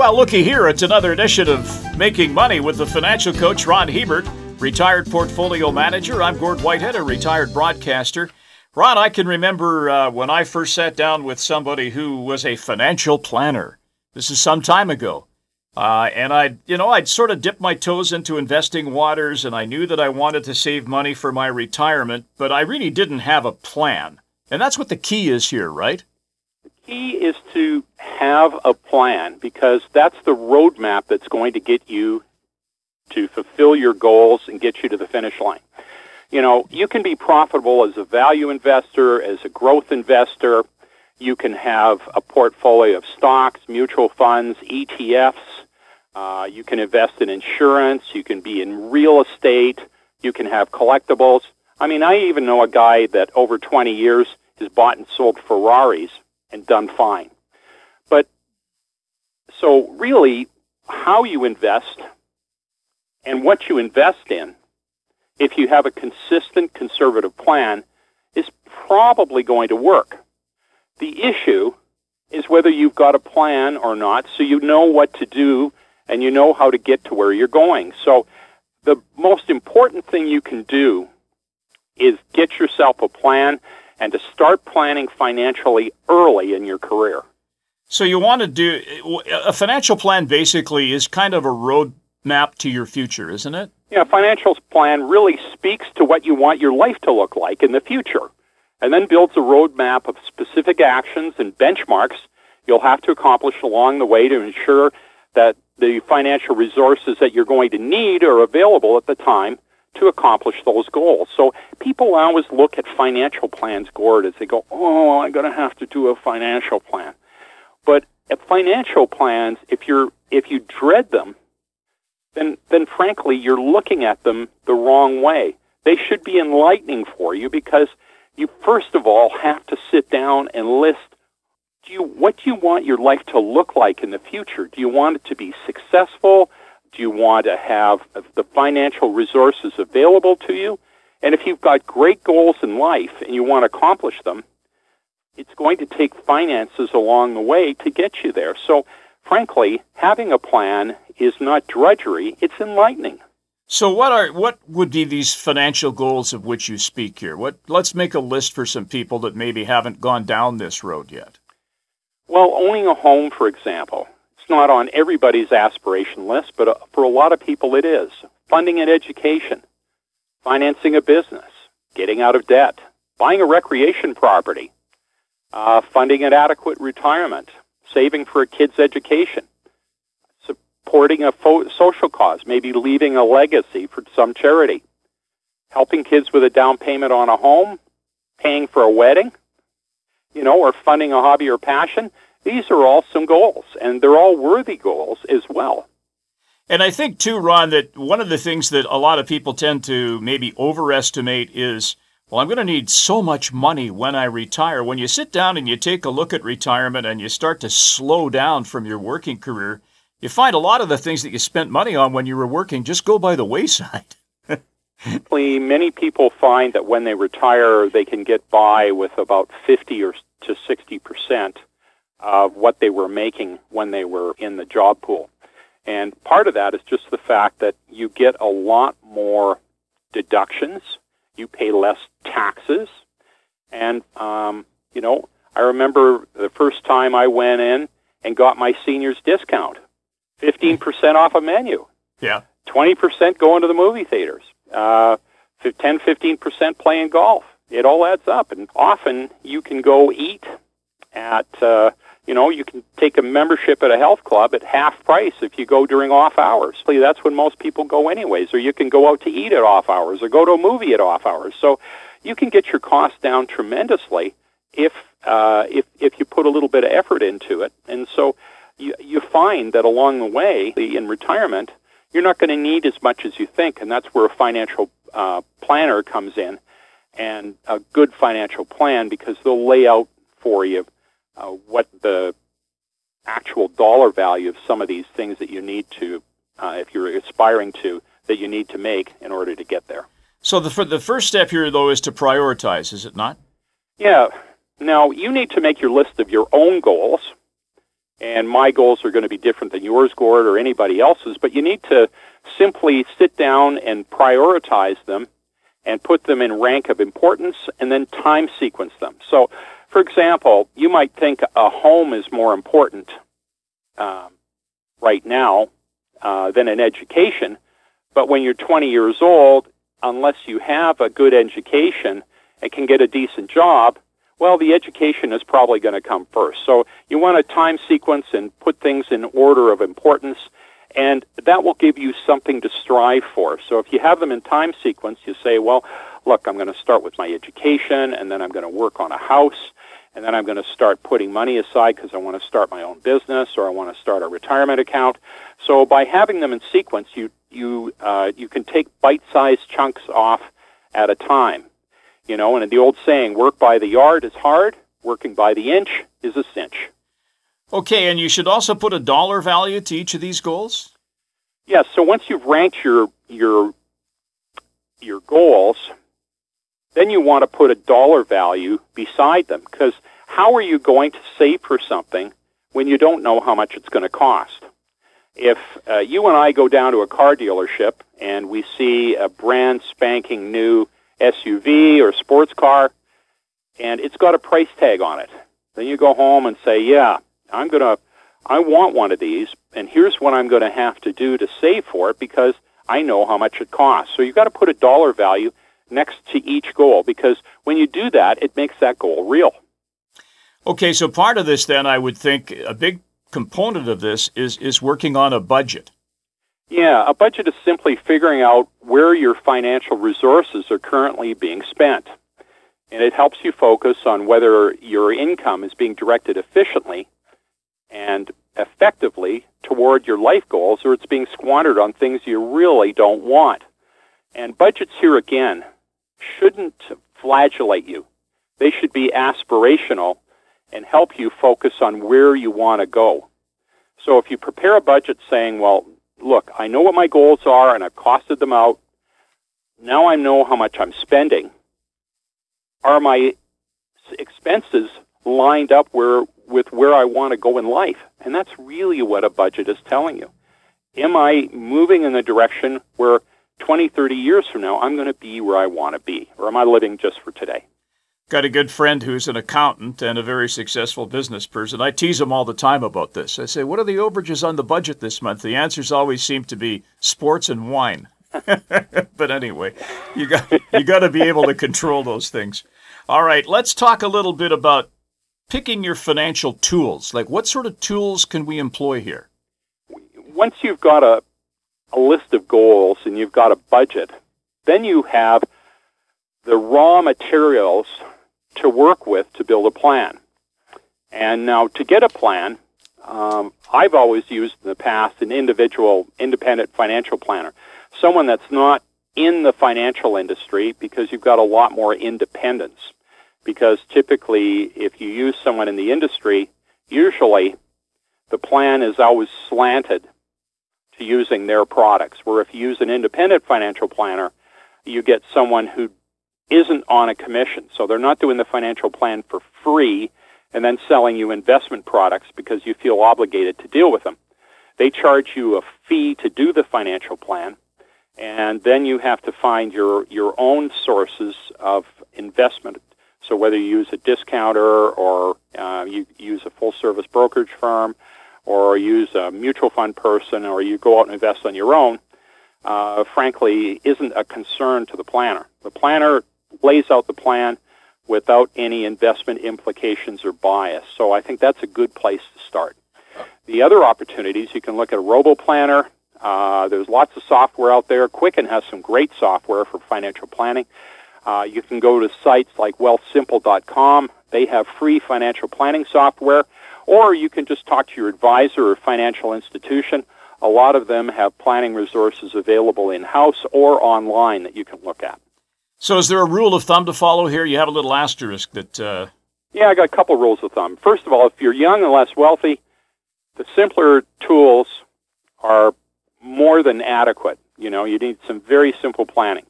Well, looky here, it's another edition of Making Money with the financial coach Ron Hebert, retired portfolio manager. I'm Gord Whitehead, a retired broadcaster. Ron, I can remember uh, when I first sat down with somebody who was a financial planner. This is some time ago. Uh, and I, you know, I'd sort of dipped my toes into investing waters, and I knew that I wanted to save money for my retirement, but I really didn't have a plan. And that's what the key is here, right? Key is to have a plan because that's the roadmap that's going to get you to fulfill your goals and get you to the finish line. You know, you can be profitable as a value investor, as a growth investor. You can have a portfolio of stocks, mutual funds, ETFs. Uh, you can invest in insurance. You can be in real estate. You can have collectibles. I mean, I even know a guy that over 20 years has bought and sold Ferraris and done fine. But so really, how you invest and what you invest in, if you have a consistent conservative plan, is probably going to work. The issue is whether you've got a plan or not, so you know what to do and you know how to get to where you're going. So the most important thing you can do is get yourself a plan and to start planning financially early in your career. So you want to do a financial plan basically is kind of a roadmap to your future, isn't it? Yeah, financial plan really speaks to what you want your life to look like in the future and then builds a roadmap of specific actions and benchmarks you'll have to accomplish along the way to ensure that the financial resources that you're going to need are available at the time to accomplish those goals. So people always look at financial plans, Gord, as they go, oh, I'm going to have to do a financial plan. But financial plans, if you're if you dread them, then then frankly you're looking at them the wrong way. They should be enlightening for you because you first of all have to sit down and list do you what do you want your life to look like in the future? Do you want it to be successful? Do you want to have the financial resources available to you? And if you've got great goals in life and you want to accomplish them, it's going to take finances along the way to get you there. So, frankly, having a plan is not drudgery, it's enlightening. So what are what would be these financial goals of which you speak here? What let's make a list for some people that maybe haven't gone down this road yet. Well, owning a home, for example, not on everybody's aspiration list, but uh, for a lot of people it is. Funding an education, financing a business, getting out of debt, buying a recreation property, uh, funding an adequate retirement, saving for a kid's education, supporting a fo- social cause, maybe leaving a legacy for some charity, helping kids with a down payment on a home, paying for a wedding, you know, or funding a hobby or passion. These are all some goals, and they're all worthy goals as well. And I think, too, Ron, that one of the things that a lot of people tend to maybe overestimate is well, I'm going to need so much money when I retire. When you sit down and you take a look at retirement and you start to slow down from your working career, you find a lot of the things that you spent money on when you were working just go by the wayside. Many people find that when they retire, they can get by with about 50 or to 60 percent of what they were making when they were in the job pool. And part of that is just the fact that you get a lot more deductions, you pay less taxes, and um, you know, I remember the first time I went in and got my seniors discount. 15% off a menu. Yeah. 20% going to the movie theaters. Uh, 10, 15% playing golf. It all adds up. And often you can go eat at, uh, you know, you can take a membership at a health club at half price if you go during off hours. That's when most people go anyways. Or you can go out to eat at off hours or go to a movie at off hours. So you can get your costs down tremendously if, uh, if, if you put a little bit of effort into it. And so, you, you find that along the way, in retirement, you're not going to need as much as you think, and that's where a financial uh, planner comes in, and a good financial plan because they'll lay out for you uh, what the actual dollar value of some of these things that you need to, uh, if you're aspiring to, that you need to make in order to get there. So the the first step here, though, is to prioritize. Is it not? Yeah. Now you need to make your list of your own goals and my goals are going to be different than yours, Gord, or anybody else's, but you need to simply sit down and prioritize them and put them in rank of importance and then time sequence them. So, for example, you might think a home is more important um, right now uh, than an education, but when you're 20 years old, unless you have a good education and can get a decent job, well, the education is probably going to come first. So you want a time sequence and put things in order of importance and that will give you something to strive for. So if you have them in time sequence, you say, well, look, I'm going to start with my education, and then I'm going to work on a house, and then I'm going to start putting money aside because I want to start my own business or I want to start a retirement account. So by having them in sequence, you you uh, you can take bite-sized chunks off at a time. You know, and the old saying, "Work by the yard is hard; working by the inch is a cinch." Okay, and you should also put a dollar value to each of these goals? Yes, so once you've ranked your your your goals, then you want to put a dollar value beside them because how are you going to save for something when you don't know how much it's going to cost? If uh, you and I go down to a car dealership and we see a brand spanking new SUV or sports car and it's got a price tag on it, then you go home and say, yeah, I'm going to, I want one of these, and here's what I'm going to have to do to save for it because I know how much it costs. So you've got to put a dollar value next to each goal because when you do that, it makes that goal real. Okay, so part of this, then, I would think a big component of this is is working on a budget. Yeah, a budget is simply figuring out where your financial resources are currently being spent. And it helps you focus on whether your income is being directed efficiently and effectively toward your life goals or it's being squandered on things you really don't want. And budgets here again shouldn't flagellate you. They should be aspirational and help you focus on where you want to go. So if you prepare a budget saying, well, look, I know what my goals are and I've costed them out. Now I know how much I'm spending. Are my expenses lined up where with where I want to go in life. And that's really what a budget is telling you. Am I moving in the direction where 20, 30 years from now, I'm going to be where I want to be? Or am I living just for today? Got a good friend who's an accountant and a very successful business person. I tease him all the time about this. I say, What are the overages on the budget this month? The answers always seem to be sports and wine. but anyway, you got you got to be able to control those things. All right, let's talk a little bit about picking your financial tools. Like, what sort of tools can we employ here? Once you've got a, a list of goals and you've got a budget, then you have the raw materials to work with to build a plan. And now, to get a plan, um, I've always used in the past an individual, independent financial planner, someone that's not in the financial industry because you've got a lot more independence because typically if you use someone in the industry, usually the plan is always slanted using their products. Where if you use an independent financial planner, you get someone who isn't on a commission. So they're not doing the financial plan for free and then selling you investment products because you feel obligated to deal with them. They charge you a fee to do the financial plan, and then you have to find your, your own sources of investment so whether you use a discounter or uh, you use a full service brokerage firm or use a mutual fund person or you go out and invest on your own, uh, frankly, isn't a concern to the planner. The planner lays out the plan without any investment implications or bias. So I think that's a good place to start. The other opportunities, you can look at a robo planner. Uh, there's lots of software out there. Quicken has some great software for financial planning. Uh, you can go to sites like wealthsimple.com. They have free financial planning software, or you can just talk to your advisor or financial institution. A lot of them have planning resources available in house or online that you can look at. So, is there a rule of thumb to follow here? You have a little asterisk that. Uh... Yeah, I got a couple rules of thumb. First of all, if you're young and less wealthy, the simpler tools are more than adequate. You know, you need some very simple planning.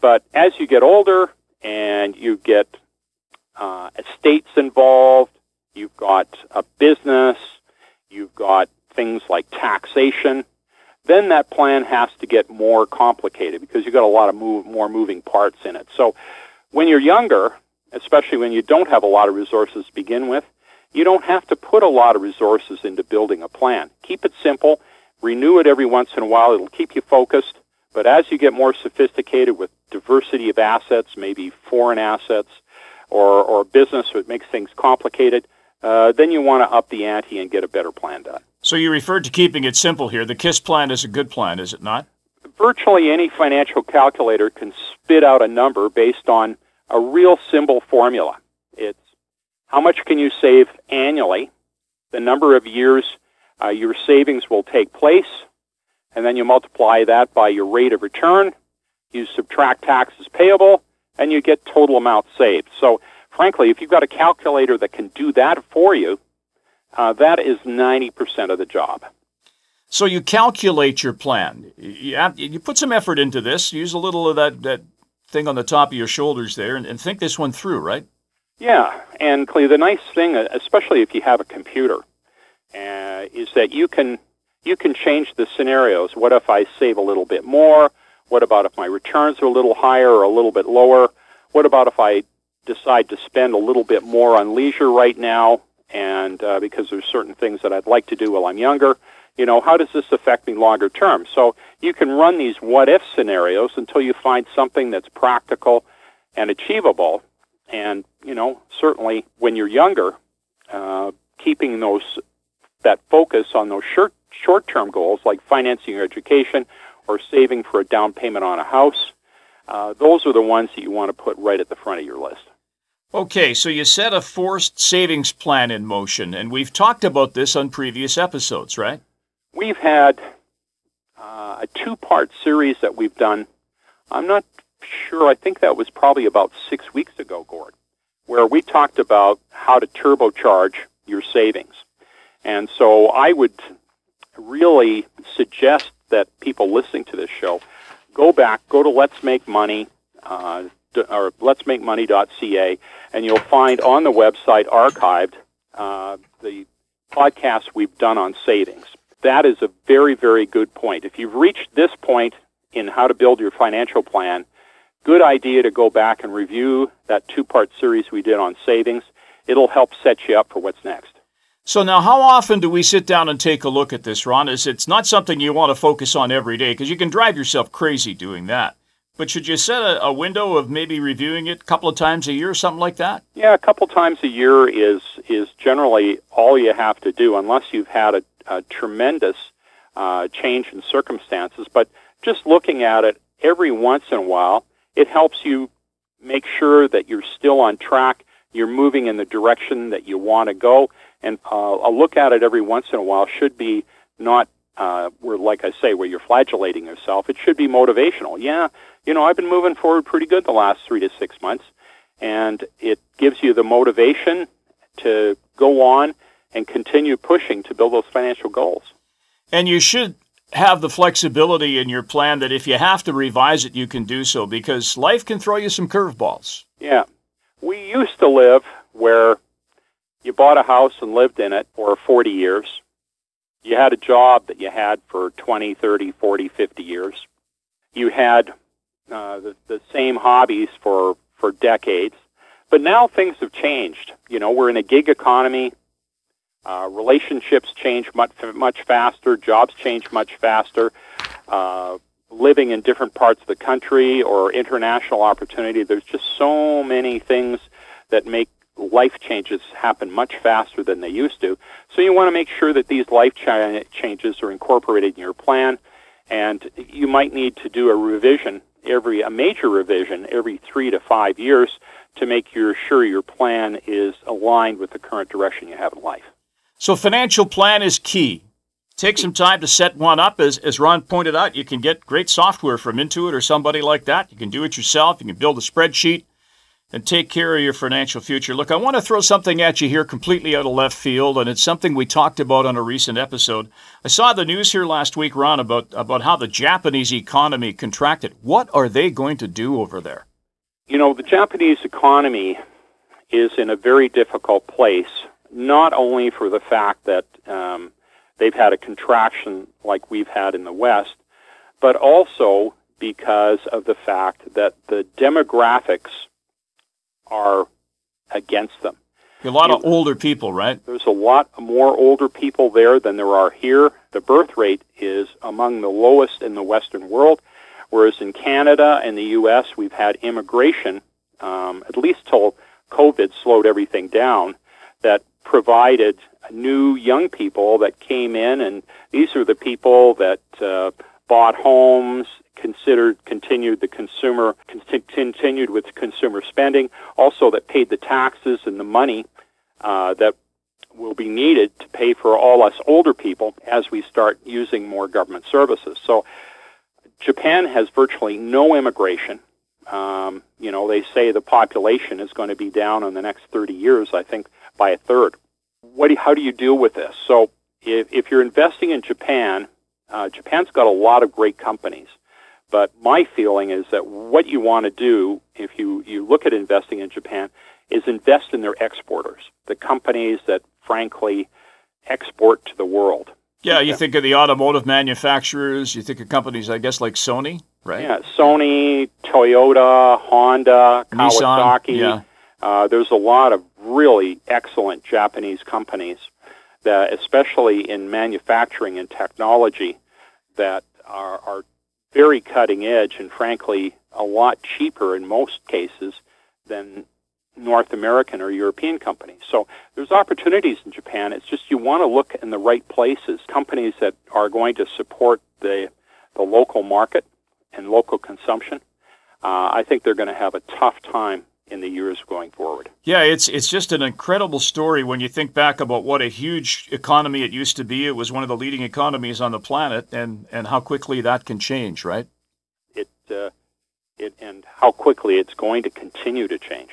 But as you get older and you get uh, estates involved, you've got a business, you've got things like taxation, then that plan has to get more complicated because you've got a lot of move, more moving parts in it. So when you're younger, especially when you don't have a lot of resources to begin with, you don't have to put a lot of resources into building a plan. Keep it simple, renew it every once in a while, it'll keep you focused. But as you get more sophisticated with diversity of assets, maybe foreign assets, or, or business that makes things complicated, uh, then you want to up the ante and get a better plan done. So you referred to keeping it simple here. The KISS plan is a good plan, is it not? Virtually any financial calculator can spit out a number based on a real simple formula. It's how much can you save annually, the number of years uh, your savings will take place, and then you multiply that by your rate of return. You subtract taxes payable, and you get total amount saved. So, frankly, if you've got a calculator that can do that for you, uh, that is 90% of the job. So you calculate your plan. You, you put some effort into this. Use a little of that, that thing on the top of your shoulders there and, and think this one through, right? Yeah, and Clee, the nice thing, especially if you have a computer, uh, is that you can you can change the scenarios. What if I save a little bit more? What about if my returns are a little higher or a little bit lower? What about if I decide to spend a little bit more on leisure right now, and uh, because there's certain things that I'd like to do while I'm younger? You know, how does this affect me longer term? So you can run these what if scenarios until you find something that's practical and achievable. And, you know, certainly when you're younger, uh, keeping those that focus on those short short term goals like financing your education or saving for a down payment on a house, uh, those are the ones that you want to put right at the front of your list. Okay, so you set a forced savings plan in motion, and we've talked about this on previous episodes, right? We've had uh, a two part series that we've done. I'm not sure, I think that was probably about six weeks ago, Gord, where we talked about how to turbocharge your savings. And so I would really suggest that people listening to this show go back, go to Let's Make Money, uh, or letsmakemoney.ca, and you'll find on the website archived uh, the podcasts we've done on savings. That is a very, very good point. If you've reached this point in how to build your financial plan, good idea to go back and review that two part series we did on savings. It'll help set you up for what's next. So now, how often do we sit down and take a look at this, Ron? Is it's not something you want to focus on every day because you can drive yourself crazy doing that. But should you set a, a, window of maybe reviewing it a couple of times a year, or something like that? Yeah, a couple times a year is is generally all you have to do, unless you've had a, a tremendous uh, change in circumstances. But just looking at it every once in a while, it helps you make sure that you're still on track. You're moving in the direction that you want to go and uh, a look at it every once in a while should be not uh, where, like I say, where you're flagellating yourself. It should be motivational. Yeah, you know, I've been moving forward pretty good the last three to six months, and it gives you the motivation to go on and continue pushing to build those financial goals. And you should have the flexibility in your plan that if you have to revise it, you can do so because life can throw you some curveballs. Yeah. We used to live where you bought a house and lived in it for 40 years. You had a job that you had for 20, 30, 40, 50 years. You had uh, the, the same hobbies for, for decades. But now things have changed. You know, we're in a gig economy. Uh, relationships change much, much faster. Jobs change much faster. Uh, living in different parts of the country or international opportunity, there's just so many things that make life changes happen much faster than they used to. So you want to make sure that these life ch- changes are incorporated in your plan, and you might need to do a revision every a major revision every three to five years to make your, sure your plan is aligned with the current direction you have in life. So financial plan is key. Take some time to set one up. As, as Ron pointed out, you can get great software from Intuit or somebody like that. You can do it yourself. You can build a spreadsheet and take care of your financial future. Look, I want to throw something at you here completely out of left field, and it's something we talked about on a recent episode. I saw the news here last week, Ron, about, about how the Japanese economy contracted. What are they going to do over there? You know, the Japanese economy is in a very difficult place, not only for the fact that um, they've had a contraction like we've had in the West, but also because of the fact that the demographics are against them. A lot of older people, right? There's a lot more older people there than there are here. The birth rate is among the lowest in the Western world, whereas in Canada and the U.S., we've had immigration, um, at least till COVID slowed everything down, that provided new young people that came in, and these are the people that uh, bought homes, considered continued the consumer continued with consumer spending, also that paid the taxes and the money uh, that will be needed to pay for all us older people as we start using more government services. So Japan has virtually no immigration. Um, you know, they say the population is going to be down in the next 30 years, I think, by a third. What do how do you deal with this? So if, if you're investing in Japan, uh, Japan's got a lot of great companies. But my feeling is that what you want to do if you, you look at investing in Japan is invest in their exporters, the companies that frankly export to the world. Yeah, you think of the automotive manufacturers, you think of companies, I guess, like Sony, right? Yeah, Sony, Toyota, Honda, Kawasaki. Nissan, yeah. Uh, there's a lot of really excellent Japanese companies that, especially in manufacturing and technology, that are, are very cutting edge and frankly a lot cheaper in most cases than North American or European companies. So there's opportunities in Japan. It's just you want to look in the right places, companies that are going to support the the local market and local consumption. Uh, I think they're going to have a tough time in the years going forward. Yeah, it's it's just an incredible story when you think back about what a huge economy it used to be. It was one of the leading economies on the planet, and and how quickly that can change, right? It uh, it and how quickly it's going to continue to change.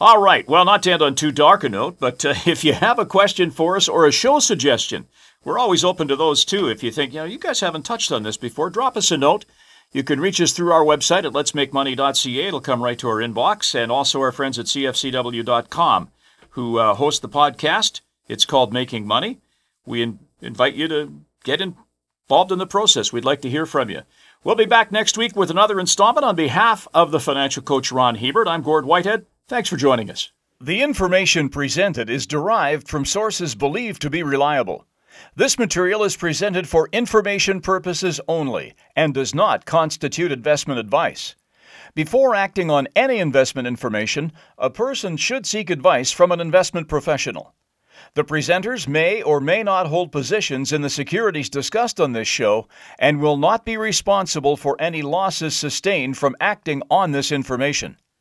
All right. Well, not to end on too dark a note, but uh, if you have a question for us or a show suggestion, we're always open to those too. If you think, you know, you guys haven't touched on this before, drop us a note. You can reach us through our website at letsmakemoney.ca. It'll come right to our inbox, and also our friends at cfcw.com who uh, host the podcast. It's called Making Money. We in- invite you to get involved in the process. We'd like to hear from you. We'll be back next week with another installment on behalf of the financial coach Ron Hebert. I'm Gord Whitehead. Thanks for joining us. The information presented is derived from sources believed to be reliable. This material is presented for information purposes only and does not constitute investment advice. Before acting on any investment information, a person should seek advice from an investment professional. The presenters may or may not hold positions in the securities discussed on this show and will not be responsible for any losses sustained from acting on this information.